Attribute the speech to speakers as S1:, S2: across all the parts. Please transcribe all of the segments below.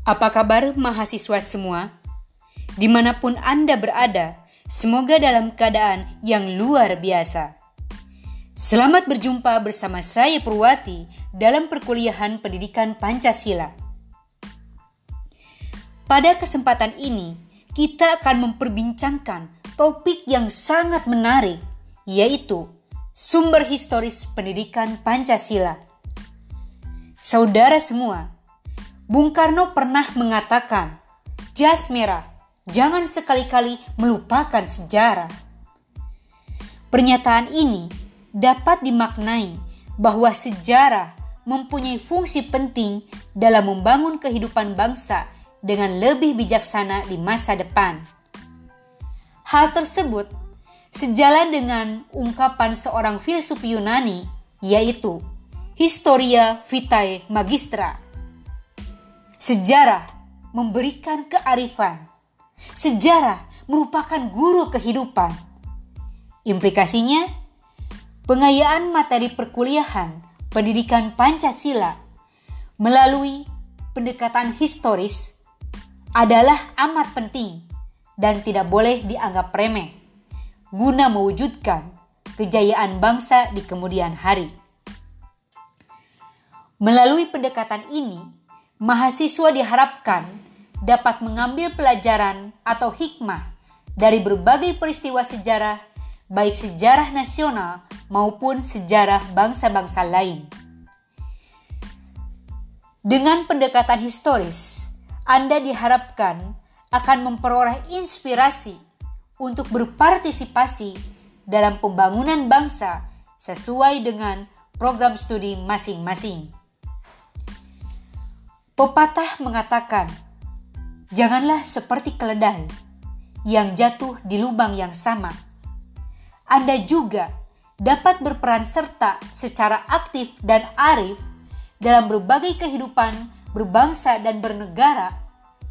S1: Apa kabar mahasiswa semua? Di mana pun Anda berada, semoga dalam keadaan yang luar biasa. Selamat berjumpa bersama saya Purwati dalam perkuliahan pendidikan Pancasila. Pada kesempatan ini, kita akan memperbincangkan topik yang sangat menarik, yaitu sumber historis pendidikan Pancasila. Saudara semua, Bung Karno pernah mengatakan, "Jas merah, jangan sekali-kali melupakan sejarah." Pernyataan ini dapat dimaknai bahwa sejarah mempunyai fungsi penting dalam membangun kehidupan bangsa dengan lebih bijaksana di masa depan. Hal tersebut sejalan dengan ungkapan seorang filsuf Yunani, yaitu Historia Vitae Magistra. Sejarah memberikan kearifan. Sejarah merupakan guru kehidupan. Implikasinya, pengayaan materi perkuliahan pendidikan Pancasila melalui pendekatan historis adalah amat penting dan tidak boleh dianggap remeh guna mewujudkan kejayaan bangsa di kemudian hari. Melalui pendekatan ini, mahasiswa diharapkan dapat mengambil pelajaran atau hikmah dari berbagai peristiwa sejarah, baik sejarah nasional maupun sejarah bangsa-bangsa lain. Dengan pendekatan historis, anda diharapkan akan memperoleh inspirasi untuk berpartisipasi dalam pembangunan bangsa sesuai dengan program studi masing-masing. Pepatah mengatakan, "Janganlah seperti keledai yang jatuh di lubang yang sama." Anda juga dapat berperan serta secara aktif dan arif dalam berbagai kehidupan berbangsa dan bernegara,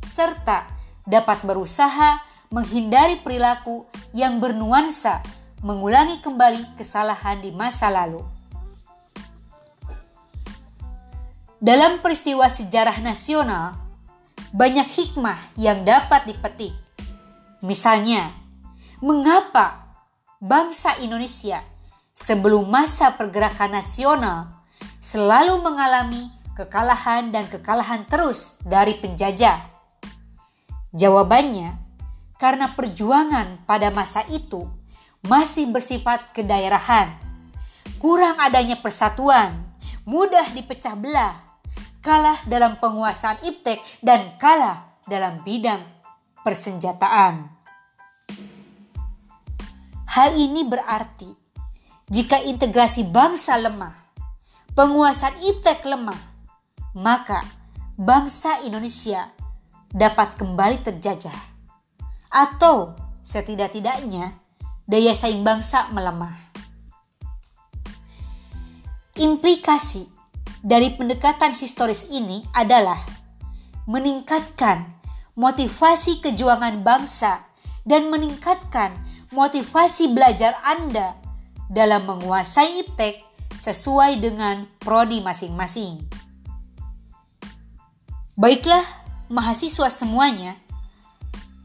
S1: serta dapat berusaha menghindari perilaku yang bernuansa mengulangi kembali kesalahan di masa lalu. Dalam peristiwa sejarah nasional, banyak hikmah yang dapat dipetik. Misalnya, mengapa bangsa Indonesia sebelum masa pergerakan nasional selalu mengalami kekalahan dan kekalahan terus dari penjajah? Jawabannya, karena perjuangan pada masa itu masih bersifat kedaerahan, kurang adanya persatuan, mudah dipecah belah, kalah dalam penguasaan iptek dan kalah dalam bidang persenjataan. Hal ini berarti jika integrasi bangsa lemah, penguasaan iptek lemah, maka bangsa Indonesia dapat kembali terjajah, atau setidak-tidaknya daya saing bangsa melemah. Implikasi dari pendekatan historis ini adalah meningkatkan motivasi kejuangan bangsa dan meningkatkan motivasi belajar Anda dalam menguasai iptek sesuai dengan prodi masing-masing. Baiklah, mahasiswa semuanya,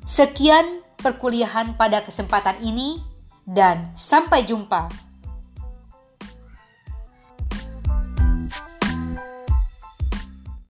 S1: sekian perkuliahan pada kesempatan ini, dan sampai jumpa.